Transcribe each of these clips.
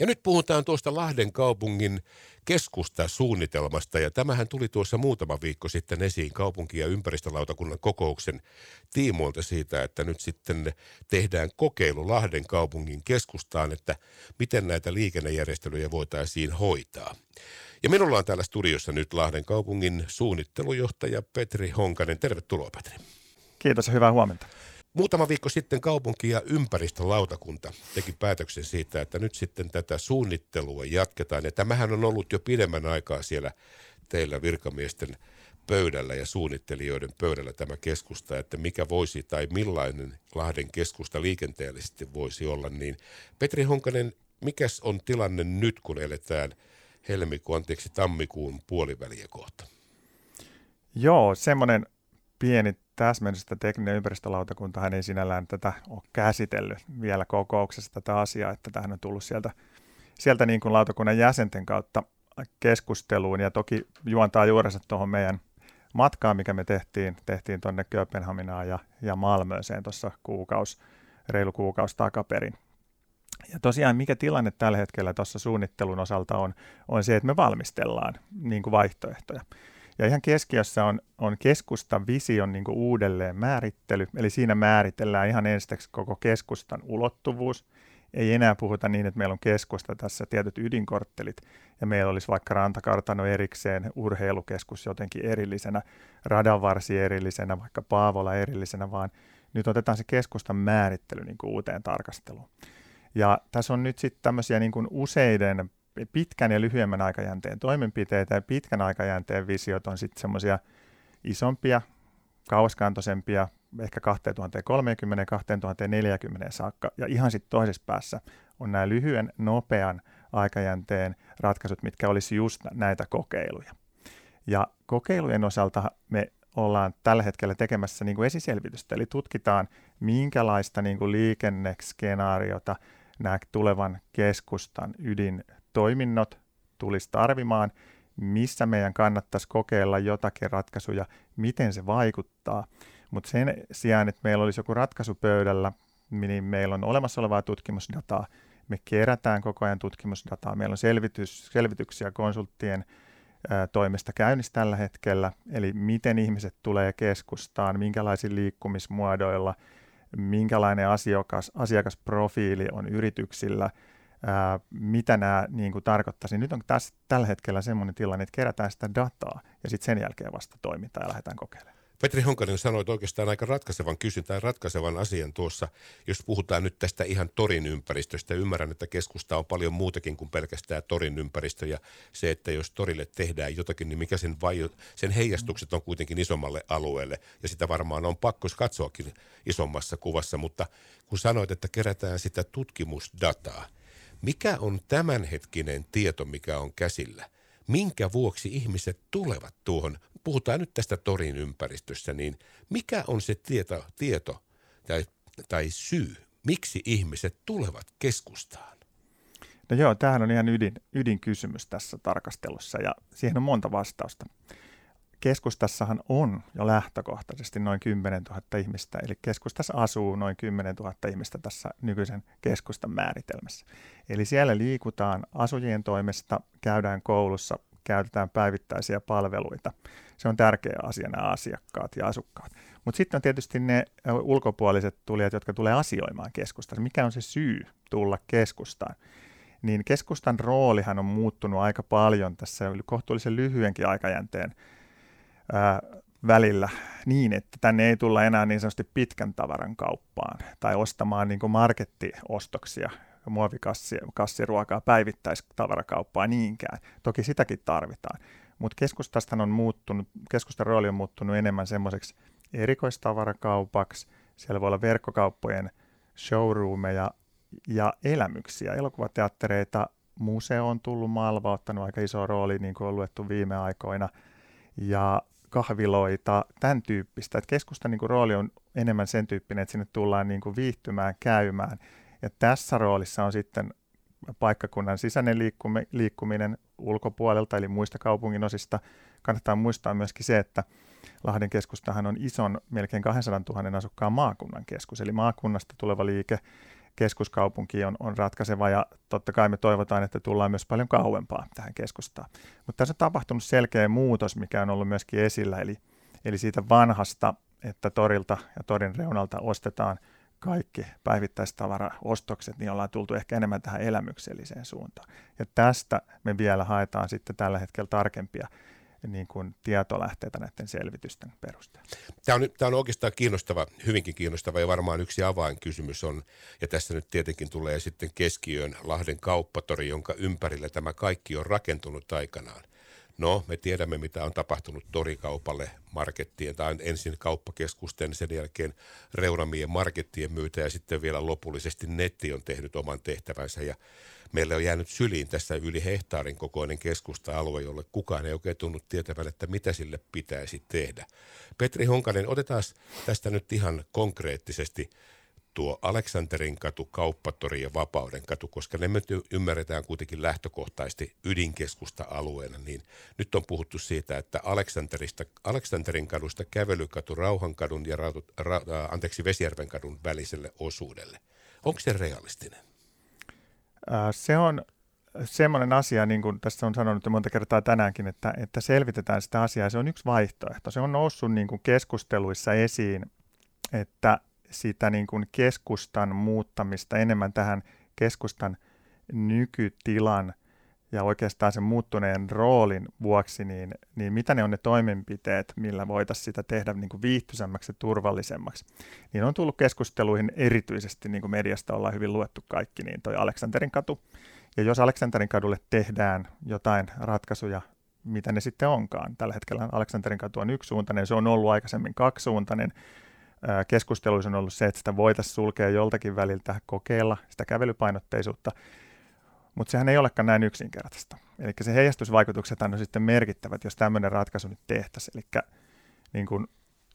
Ja nyt puhutaan tuosta Lahden kaupungin keskustasuunnitelmasta ja tämähän tuli tuossa muutama viikko sitten esiin kaupunki- ja ympäristölautakunnan kokouksen tiimoilta siitä, että nyt sitten tehdään kokeilu Lahden kaupungin keskustaan, että miten näitä liikennejärjestelyjä voitaisiin hoitaa. Ja minulla on täällä studiossa nyt Lahden kaupungin suunnittelujohtaja Petri Honkanen. Tervetuloa Petri. Kiitos ja hyvää huomenta. Muutama viikko sitten kaupunki- ja ympäristölautakunta teki päätöksen siitä, että nyt sitten tätä suunnittelua jatketaan. Ja tämähän on ollut jo pidemmän aikaa siellä teillä virkamiesten pöydällä ja suunnittelijoiden pöydällä tämä keskusta, että mikä voisi tai millainen Lahden keskusta liikenteellisesti voisi olla. Niin Petri Honkanen, mikäs on tilanne nyt, kun eletään helmikuun, anteeksi, tammikuun puoliväliä kohta? Joo, semmoinen pieni täsmennys, että tekninen ympäristölautakuntahan ei sinällään tätä ole käsitellyt vielä kokouksessa tätä asiaa, että tähän on tullut sieltä, sieltä niin kuin lautakunnan jäsenten kautta keskusteluun ja toki juontaa juurensa tuohon meidän matkaan, mikä me tehtiin, tehtiin tuonne Kööpenhaminaan ja, ja Malmööseen tuossa kuukaus, reilu kuukausi takaperin. Ja tosiaan mikä tilanne tällä hetkellä tuossa suunnittelun osalta on, on se, että me valmistellaan niin kuin vaihtoehtoja. Ja ihan keskiössä on, on keskustan vision niin uudelleen määrittely, eli siinä määritellään ihan ensiksi koko keskustan ulottuvuus. Ei enää puhuta niin, että meillä on keskusta tässä tietyt ydinkorttelit, ja meillä olisi vaikka rantakartano erikseen, urheilukeskus jotenkin erillisenä, radanvarsi erillisenä, vaikka Paavola erillisenä, vaan nyt otetaan se keskustan määrittely niin uuteen tarkasteluun. Ja tässä on nyt sitten tämmöisiä niin useiden pitkän ja lyhyemmän aikajänteen toimenpiteitä ja pitkän aikajänteen visiot on sitten semmoisia isompia, kauaskantoisempia, ehkä 2030-2040 saakka. Ja ihan sitten toisessa päässä on nämä lyhyen, nopean aikajänteen ratkaisut, mitkä olisi just näitä kokeiluja. Ja kokeilujen osalta me ollaan tällä hetkellä tekemässä niin kuin esiselvitystä, eli tutkitaan, minkälaista niin kuin liikenneskenaariota nämä tulevan keskustan ydin toiminnot tulisi tarvimaan, missä meidän kannattaisi kokeilla jotakin ratkaisuja, miten se vaikuttaa. Mutta sen sijaan, että meillä olisi joku ratkaisu pöydällä, niin meillä on olemassa olevaa tutkimusdataa, me kerätään koko ajan tutkimusdataa, meillä on selvitys, selvityksiä konsulttien ää, toimesta käynnissä tällä hetkellä, eli miten ihmiset tulee keskustaan, minkälaisilla liikkumismuodoilla, minkälainen asiakas, asiakasprofiili on yrityksillä – ää, mitä nämä niin kuin tarkoittaisi. Nyt on tässä, tällä hetkellä sellainen tilanne, että kerätään sitä dataa ja sitten sen jälkeen vasta toimitaan ja lähdetään kokeilemaan. Petri Honkanen sanoi oikeastaan aika ratkaisevan kysyn tai ratkaisevan asian tuossa, jos puhutaan nyt tästä ihan torin ympäristöstä. Ymmärrän, että keskusta on paljon muutakin kuin pelkästään torin ympäristö ja se, että jos torille tehdään jotakin, niin mikä sen, vai, sen heijastukset on kuitenkin isommalle alueelle ja sitä varmaan on pakko katsoakin isommassa kuvassa, mutta kun sanoit, että kerätään sitä tutkimusdataa – mikä on tämänhetkinen tieto, mikä on käsillä? Minkä vuoksi ihmiset tulevat tuohon, puhutaan nyt tästä torin ympäristössä, niin mikä on se tieto, tieto tai, tai syy, miksi ihmiset tulevat keskustaan? No joo, tämähän on ihan ydin, ydinkysymys tässä tarkastelussa ja siihen on monta vastausta keskustassahan on jo lähtökohtaisesti noin 10 000 ihmistä, eli keskustassa asuu noin 10 000 ihmistä tässä nykyisen keskustan määritelmässä. Eli siellä liikutaan asujien toimesta, käydään koulussa, käytetään päivittäisiä palveluita. Se on tärkeä asia nämä asiakkaat ja asukkaat. Mutta sitten on tietysti ne ulkopuoliset tulijat, jotka tulee asioimaan keskustassa. Mikä on se syy tulla keskustaan? Niin keskustan roolihan on muuttunut aika paljon tässä kohtuullisen lyhyenkin aikajänteen ää, välillä niin, että tänne ei tulla enää niin sanotusti pitkän tavaran kauppaan tai ostamaan niin kuin markettiostoksia, muovikassiruokaa, päivittäistavarakauppaa niinkään. Toki sitäkin tarvitaan, mutta keskustasta on muuttunut, keskustan rooli on muuttunut enemmän semmoiseksi erikoistavarakaupaksi. Siellä voi olla verkkokauppojen showroomeja ja elämyksiä, elokuvateattereita, museo on tullut Malva, ottanut aika iso rooli, niin kuin on luettu viime aikoina, ja kahviloita, tämän tyyppistä. Että keskustan niin kuin, rooli on enemmän sen tyyppinen, että sinne tullaan niin kuin, viihtymään, käymään. Ja tässä roolissa on sitten paikkakunnan sisäinen liikkuminen ulkopuolelta, eli muista kaupungin osista. Kannattaa muistaa myöskin se, että Lahden keskustahan on ison, melkein 200 000 asukkaan maakunnan keskus, eli maakunnasta tuleva liike keskuskaupunki on, on ratkaiseva ja totta kai me toivotaan, että tullaan myös paljon kauempaa tähän keskustaan. Mutta tässä on tapahtunut selkeä muutos, mikä on ollut myöskin esillä, eli, eli siitä vanhasta, että torilta ja torin reunalta ostetaan kaikki päivittäistavaraostokset, niin ollaan tultu ehkä enemmän tähän elämykselliseen suuntaan. Ja tästä me vielä haetaan sitten tällä hetkellä tarkempia niin kuin tietolähteitä näiden selvitysten perusteella. Tämä on, tämä on oikeastaan kiinnostava, hyvinkin kiinnostava ja varmaan yksi avainkysymys on, ja tässä nyt tietenkin tulee sitten keskiöön Lahden kauppatori, jonka ympärillä tämä kaikki on rakentunut aikanaan. No, me tiedämme, mitä on tapahtunut torikaupalle, markettien tai ensin kauppakeskusten, sen jälkeen reunamien markettien myytä ja sitten vielä lopullisesti netti on tehnyt oman tehtävänsä ja meillä on jäänyt syliin tässä yli hehtaarin kokoinen keskusta-alue, jolle kukaan ei oikein tunnu tietävän, että mitä sille pitäisi tehdä. Petri Honkanen, otetaan tästä nyt ihan konkreettisesti tuo Aleksanterin katu, Kauppatori ja Vapauden katu, koska ne me ymmärretään kuitenkin lähtökohtaisesti ydinkeskusta-alueena, niin nyt on puhuttu siitä, että Aleksanterista, Aleksanterin kadusta kävelykatu Rauhankadun ja ra, ra, anteeksi, Vesijärven kadun väliselle osuudelle. Onko se realistinen? Se on semmoinen asia, niin kuin tässä on sanonut jo monta kertaa tänäänkin, että, että selvitetään sitä asiaa. Se on yksi vaihtoehto. Se on noussut niin kuin keskusteluissa esiin, että sitä niin kuin keskustan muuttamista enemmän tähän keskustan nykytilan ja oikeastaan sen muuttuneen roolin vuoksi, niin, niin mitä ne on ne toimenpiteet, millä voitaisiin sitä tehdä niin kuin viihtyisemmäksi ja turvallisemmaksi. Niin on tullut keskusteluihin erityisesti, niin kuin mediasta ollaan hyvin luettu kaikki, niin toi Aleksanterin katu. Ja jos Aleksanterin kadulle tehdään jotain ratkaisuja, mitä ne sitten onkaan. Tällä hetkellä Aleksanterin katu on yksisuuntainen, se on ollut aikaisemmin kaksisuuntainen, keskusteluissa on ollut se, että sitä voitaisiin sulkea joltakin väliltä, kokeilla sitä kävelypainotteisuutta, mutta sehän ei olekaan näin yksinkertaista. Eli se heijastusvaikutukset on sitten merkittävät, jos tämmöinen ratkaisu nyt tehtäisiin. Eli niin kuin,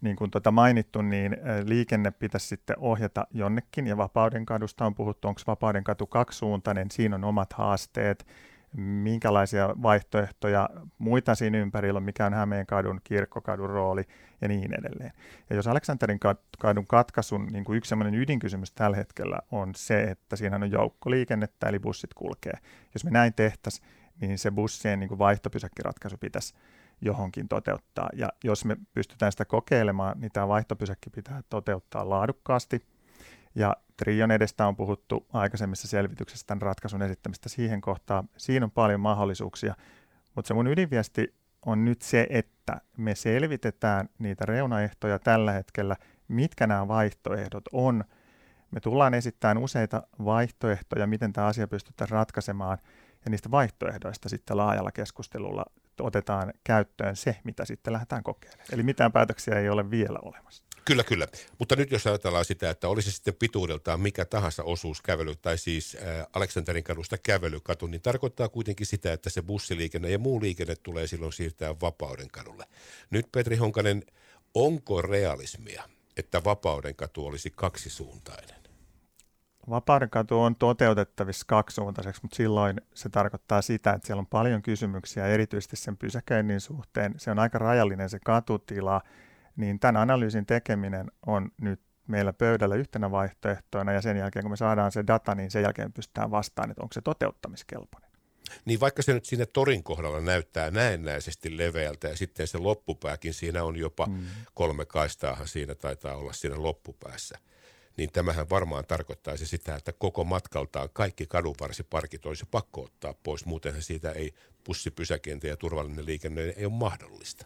niin kuin tuota mainittu, niin liikenne pitäisi sitten ohjata jonnekin, ja Vapauden kadusta on puhuttu, onko Vapauden katu kaksisuuntainen, siinä on omat haasteet, minkälaisia vaihtoehtoja muita siinä ympärillä on, mikä on Hämeen kadun, kirkkokadun rooli ja niin edelleen. Ja jos Aleksanterin kadun katkaisun niin kuin yksi sellainen ydinkysymys tällä hetkellä on se, että siinä on joukkoliikennettä, eli bussit kulkee. Jos me näin tehtäisiin, niin se bussien niin kuin vaihtopysäkkiratkaisu pitäisi johonkin toteuttaa. Ja jos me pystytään sitä kokeilemaan, niin tämä vaihtopysäkki pitää toteuttaa laadukkaasti – ja Trion edestä on puhuttu aikaisemmissa selvityksissä tämän ratkaisun esittämistä siihen kohtaan. Siinä on paljon mahdollisuuksia, mutta se mun ydinviesti on nyt se, että me selvitetään niitä reunaehtoja tällä hetkellä, mitkä nämä vaihtoehdot on. Me tullaan esittämään useita vaihtoehtoja, miten tämä asia pystytään ratkaisemaan, ja niistä vaihtoehdoista sitten laajalla keskustelulla otetaan käyttöön se, mitä sitten lähdetään kokeilemaan. Eli mitään päätöksiä ei ole vielä olemassa. Kyllä, kyllä. Mutta nyt jos ajatellaan sitä, että olisi sitten pituudeltaan mikä tahansa osuus kävely, tai siis Aleksanterin kadusta kävelykatu, niin tarkoittaa kuitenkin sitä, että se bussiliikenne ja muu liikenne tulee silloin siirtää Vapauden kadulle. Nyt Petri Honkanen, onko realismia, että Vapauden katu olisi kaksisuuntainen? Vapauden katu on toteutettavissa kaksisuuntaiseksi, mutta silloin se tarkoittaa sitä, että siellä on paljon kysymyksiä, erityisesti sen pysäköinnin suhteen. Se on aika rajallinen se katutila, niin tämän analyysin tekeminen on nyt meillä pöydällä yhtenä vaihtoehtoina ja sen jälkeen kun me saadaan se data, niin sen jälkeen pystytään vastaan, että onko se toteuttamiskelpoinen. Niin vaikka se nyt sinne torin kohdalla näyttää näennäisesti leveältä ja sitten se loppupääkin, siinä on jopa mm. kolme kaistaahan siinä taitaa olla siinä loppupäässä, niin tämähän varmaan tarkoittaisi sitä, että koko matkaltaan kaikki kadunvarsiparkit olisi pakko ottaa pois, muutenhan siitä ei bussipysäkintä ja turvallinen liikenne ei ole mahdollista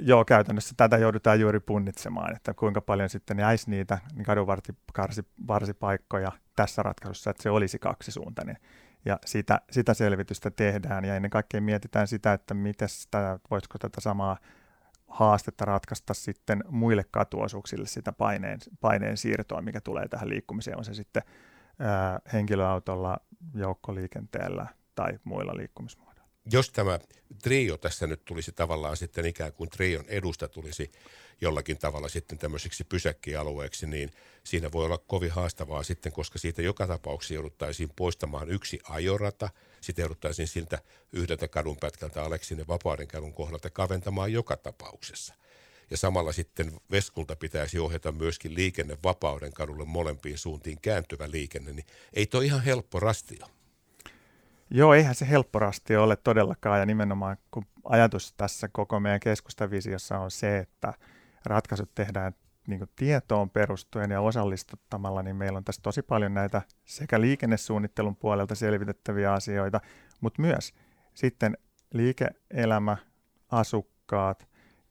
joo, käytännössä tätä joudutaan juuri punnitsemaan, että kuinka paljon sitten jäisi niitä kadunvarsipaikkoja tässä ratkaisussa, että se olisi kaksisuuntainen. Ja sitä, sitä selvitystä tehdään ja ennen kaikkea mietitään sitä, että miten sitä, voisiko tätä samaa haastetta ratkaista sitten muille katuosuuksille sitä paineen, paineen siirtoa, mikä tulee tähän liikkumiseen, on se sitten ää, henkilöautolla, joukkoliikenteellä tai muilla liikkumismuodoilla jos tämä trio tässä nyt tulisi tavallaan sitten ikään kuin trion edusta tulisi jollakin tavalla sitten tämmöiseksi pysäkkialueeksi, niin siinä voi olla kovin haastavaa sitten, koska siitä joka tapauksessa jouduttaisiin poistamaan yksi ajorata, sitten jouduttaisiin siltä yhdeltä kadunpätkältä Aleksinen Vapauden kadun kohdalta kaventamaan joka tapauksessa. ja samalla sitten Veskulta pitäisi ohjata myöskin liikennevapauden kadulle molempiin suuntiin kääntyvä liikenne, niin ei toi ihan helppo rastio. Joo, eihän se helppo rasti ole todellakaan. Ja nimenomaan kun ajatus tässä koko meidän keskustavisiossa on se, että ratkaisut tehdään niin kuin tietoon perustuen ja osallistuttamalla, niin meillä on tässä tosi paljon näitä sekä liikennesuunnittelun puolelta selvitettäviä asioita, mutta myös sitten liike-elämä, asukkaat,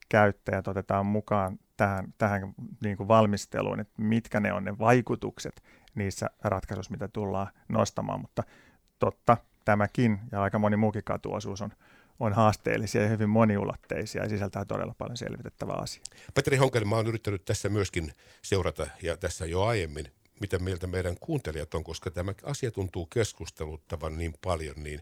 käyttäjät otetaan mukaan tähän, tähän niin kuin valmisteluun, että mitkä ne on ne vaikutukset niissä ratkaisuissa, mitä tullaan nostamaan, mutta totta, tämäkin ja aika moni muukin katuosuus on, on haasteellisia ja hyvin moniulotteisia ja sisältää todella paljon selvitettävää asiaa. Petri Honkanen, mä oon yrittänyt tässä myöskin seurata ja tässä jo aiemmin, mitä mieltä meidän kuuntelijat on, koska tämä asia tuntuu keskusteluttavan niin paljon, niin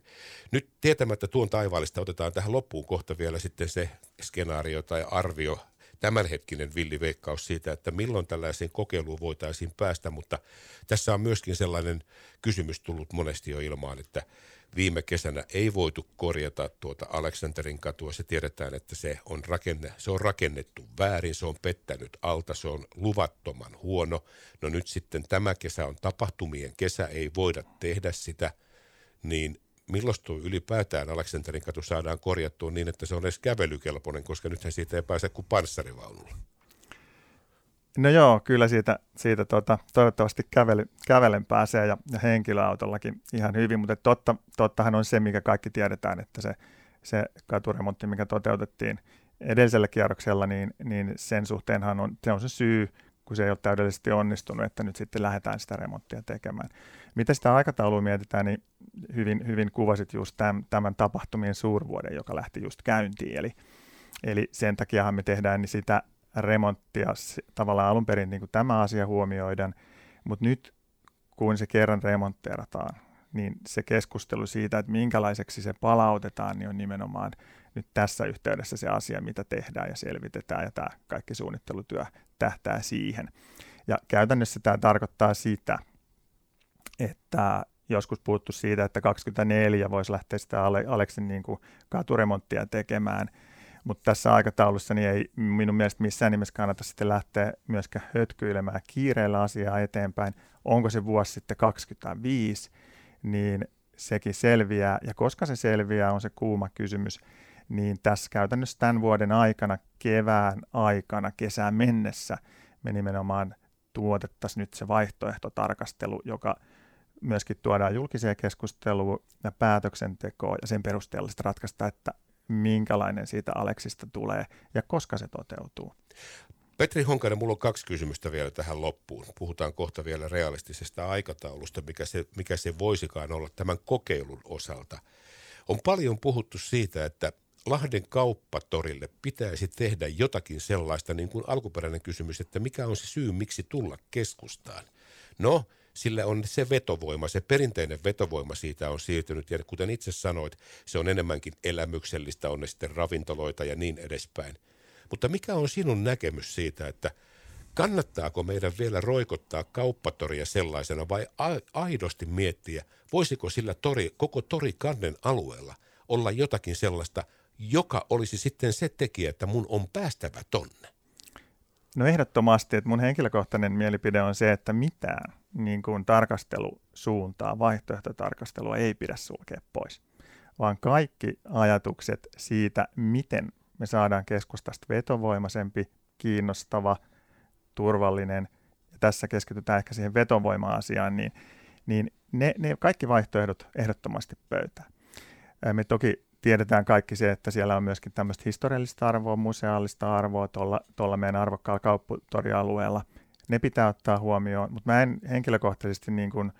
nyt tietämättä tuon taivaallista otetaan tähän loppuun kohta vielä sitten se skenaario tai arvio tämänhetkinen villiveikkaus siitä, että milloin tällaiseen kokeiluun voitaisiin päästä, mutta tässä on myöskin sellainen kysymys tullut monesti jo ilmaan, että viime kesänä ei voitu korjata tuota Aleksanterin katua. Se tiedetään, että se on, rakenne, se on rakennettu väärin, se on pettänyt alta, se on luvattoman huono. No nyt sitten tämä kesä on tapahtumien kesä, ei voida tehdä sitä, niin milloin tuo ylipäätään Aleksanterin katu saadaan korjattua niin, että se on edes kävelykelpoinen, koska nythän siitä ei pääse kuin panssarivaunulla. No joo, kyllä siitä, siitä tota, toivottavasti kävely, kävelen pääsee ja, ja henkilöautollakin ihan hyvin, mutta totta, tottahan on se, mikä kaikki tiedetään, että se, se katuremontti, mikä toteutettiin edellisellä kierroksella, niin, niin sen suhteenhan on, se on se syy, kun se ei ole täydellisesti onnistunut, että nyt sitten lähdetään sitä remonttia tekemään. Mitä sitä aikataulua mietitään, niin hyvin, hyvin kuvasit just tämän, tämän tapahtumien suurvuoden, joka lähti just käyntiin. Eli, eli sen takiahan me tehdään niin sitä remonttia tavallaan alun perin niin kuin tämä asia huomioiden, mutta nyt kun se kerran remontteerataan, niin se keskustelu siitä, että minkälaiseksi se palautetaan, niin on nimenomaan nyt tässä yhteydessä se asia, mitä tehdään ja selvitetään, ja tämä kaikki suunnittelutyö tähtää siihen. Ja käytännössä tämä tarkoittaa sitä, että joskus puhuttu siitä, että 24 voisi lähteä sitä Aleksin niin kuin katuremonttia tekemään, mutta tässä aikataulussa niin ei minun mielestä missään nimessä kannata sitten lähteä myöskään hötkyilemään kiireellä asiaa eteenpäin. Onko se vuosi sitten 25, niin sekin selviää. Ja koska se selviää, on se kuuma kysymys, niin tässä käytännössä tämän vuoden aikana, kevään aikana, kesään mennessä, me nimenomaan tuotettaisiin nyt se vaihtoehtotarkastelu, joka myöskin tuodaan julkiseen keskusteluun ja päätöksentekoon ja sen perusteella sitten ratkaista, että minkälainen siitä Aleksista tulee ja koska se toteutuu. Petri Honkainen, mulla on kaksi kysymystä vielä tähän loppuun. Puhutaan kohta vielä realistisesta aikataulusta, mikä se, mikä se voisikaan olla tämän kokeilun osalta. On paljon puhuttu siitä, että Lahden kauppatorille pitäisi tehdä jotakin sellaista, niin kuin alkuperäinen kysymys, että mikä on se syy, miksi tulla keskustaan. No, sillä on se vetovoima, se perinteinen vetovoima siitä on siirtynyt, ja kuten itse sanoit, se on enemmänkin elämyksellistä, on ne sitten ravintoloita ja niin edespäin. Mutta mikä on sinun näkemys siitä, että kannattaako meidän vielä roikottaa kauppatoria sellaisena vai aidosti miettiä, voisiko sillä tori, koko torikannen alueella olla jotakin sellaista, joka olisi sitten se tekijä, että mun on päästävä tonne? No ehdottomasti, että mun henkilökohtainen mielipide on se, että mitään niin kuin tarkastelusuuntaa, vaihtoehtotarkastelua ei pidä sulkea pois, vaan kaikki ajatukset siitä, miten me saadaan keskustasta vetovoimaisempi, kiinnostava, turvallinen, ja tässä keskitytään ehkä siihen vetovoima-asiaan, niin, niin ne, ne kaikki vaihtoehdot ehdottomasti pöytään. Me toki tiedetään kaikki se, että siellä on myöskin tämmöistä historiallista arvoa, museaalista arvoa tuolla, tuolla meidän arvokkaalla kauppatorialueella. Ne pitää ottaa huomioon, mutta mä en henkilökohtaisesti niin kuin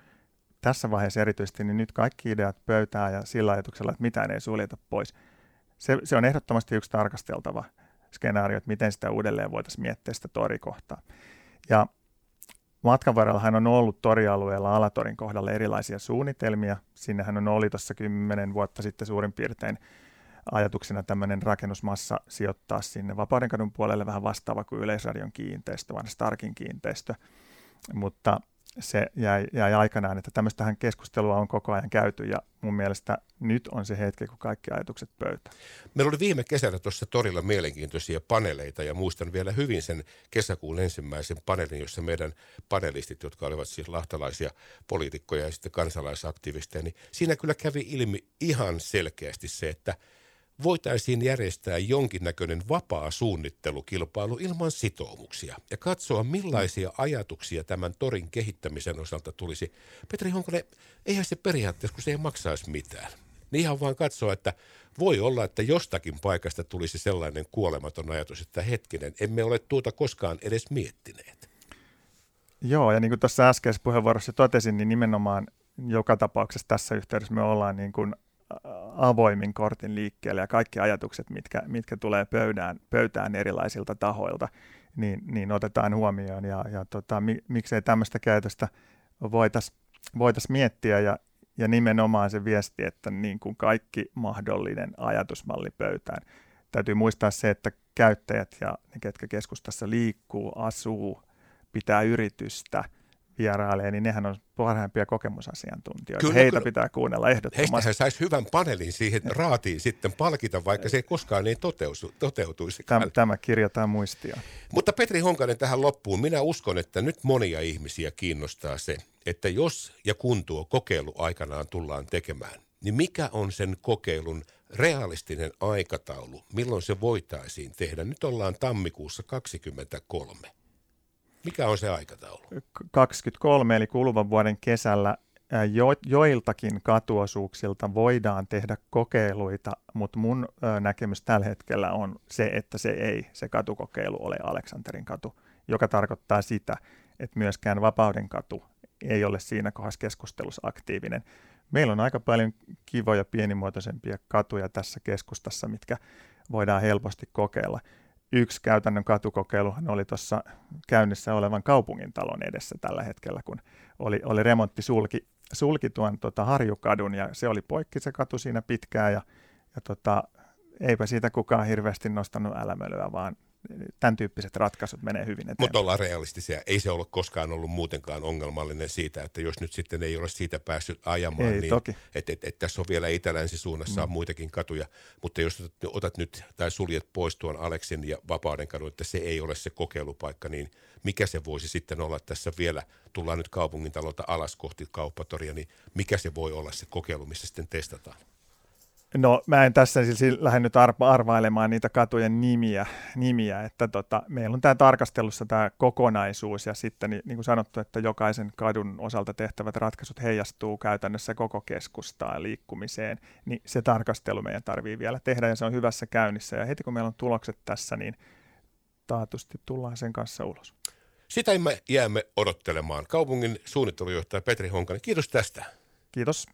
tässä vaiheessa erityisesti, niin nyt kaikki ideat pöytää ja sillä ajatuksella, että mitään ei suljeta pois. Se, se on ehdottomasti yksi tarkasteltava skenaario, että miten sitä uudelleen voitaisiin miettiä sitä torikohtaa. Ja Matkan varrellahan on ollut torialueella Alatorin kohdalla erilaisia suunnitelmia. Sinnehän on oli tuossa kymmenen vuotta sitten suurin piirtein ajatuksena tämmöinen rakennusmassa sijoittaa sinne Vapaudenkadun puolelle vähän vastaava kuin Yleisradion kiinteistö, vaan Starkin kiinteistö. Mutta se jäi, jäi aikanaan, että tämmöistähän keskustelua on koko ajan käyty ja mun mielestä nyt on se hetki, kun kaikki ajatukset pöytään. Meillä oli viime kesänä tuossa torilla mielenkiintoisia paneeleita ja muistan vielä hyvin sen kesäkuun ensimmäisen paneelin, jossa meidän panelistit, jotka olivat siis lahtalaisia poliitikkoja ja sitten kansalaisaktivisteja, niin siinä kyllä kävi ilmi ihan selkeästi se, että – voitaisiin järjestää jonkinnäköinen vapaa suunnittelukilpailu ilman sitoumuksia ja katsoa millaisia ajatuksia tämän torin kehittämisen osalta tulisi. Petri Honkonen, eihän se periaatteessa, kun se ei maksaisi mitään. Niin ihan vaan katsoa, että voi olla, että jostakin paikasta tulisi sellainen kuolematon ajatus, että hetkinen, emme ole tuota koskaan edes miettineet. Joo, ja niin kuin tuossa äskeisessä puheenvuorossa totesin, niin nimenomaan joka tapauksessa tässä yhteydessä me ollaan niin kuin avoimin kortin liikkeelle ja kaikki ajatukset, mitkä, mitkä tulee pöydään, pöytään erilaisilta tahoilta, niin, niin otetaan huomioon ja, ja tota, mi, miksei tämmöistä käytöstä voitaisiin voitais miettiä ja, ja nimenomaan se viesti, että niin kuin kaikki mahdollinen ajatusmalli pöytään. Täytyy muistaa se, että käyttäjät ja ne, ketkä keskustassa liikkuu, asuu, pitää yritystä – vierailee, niin nehän on parhaimpia kokemusasiantuntijoita. Kyllä, Heitä kyllä. pitää kuunnella ehdottomasti. Heistä saisi hyvän paneelin siihen raatiin sitten palkita, vaikka se ei koskaan ei toteutu, toteutuisi. Tämä, tämä kirjataan muistioon. Mutta Petri Honkanen tähän loppuun. Minä uskon, että nyt monia ihmisiä kiinnostaa se, että jos ja kun tuo kokeilu aikanaan tullaan tekemään, niin mikä on sen kokeilun realistinen aikataulu, milloin se voitaisiin tehdä? Nyt ollaan tammikuussa 2023. Mikä on se aikataulu? 23 eli kuluvan vuoden kesällä jo, joiltakin katuosuuksilta voidaan tehdä kokeiluita, mutta mun näkemys tällä hetkellä on se, että se ei, se katukokeilu ole Aleksanterin katu, joka tarkoittaa sitä, että myöskään Vapauden katu ei ole siinä kohdassa keskustelussa aktiivinen. Meillä on aika paljon kivoja pienimuotoisempia katuja tässä keskustassa, mitkä voidaan helposti kokeilla yksi käytännön katukokeiluhan oli tuossa käynnissä olevan kaupungintalon edessä tällä hetkellä, kun oli, oli remontti sulki, sulki tuon tota, Harjukadun ja se oli poikki se katu siinä pitkään ja, ja tota, eipä siitä kukaan hirveästi nostanut älämölyä, vaan tämän tyyppiset ratkaisut menee hyvin eteenpäin. Mutta ollaan realistisia. Ei se ole koskaan ollut muutenkaan ongelmallinen siitä, että jos nyt sitten ei ole siitä päässyt ajamaan, ei, niin toki. Että et, et tässä on vielä itä-länsi-suunnassa mm. on muitakin katuja. Mutta jos otat, otat nyt tai suljet pois tuon Aleksin ja Vapauden kadun, että se ei ole se kokeilupaikka, niin mikä se voisi sitten olla tässä vielä, tullaan nyt kaupungintalolta alas kohti kauppatoria, niin mikä se voi olla se kokeilu, missä sitten testataan? No mä en tässä siis lähde nyt arpa- arvailemaan niitä katujen nimiä, nimiä että tota, meillä on tämä tarkastelussa tämä kokonaisuus ja sitten niin, niin kuin sanottu, että jokaisen kadun osalta tehtävät ratkaisut heijastuu käytännössä koko keskustaan liikkumiseen, niin se tarkastelu meidän tarvii vielä tehdä ja se on hyvässä käynnissä ja heti kun meillä on tulokset tässä, niin taatusti tullaan sen kanssa ulos. Sitä me jäämme odottelemaan. Kaupungin suunnittelujohtaja Petri Honkanen, kiitos tästä. Kiitos.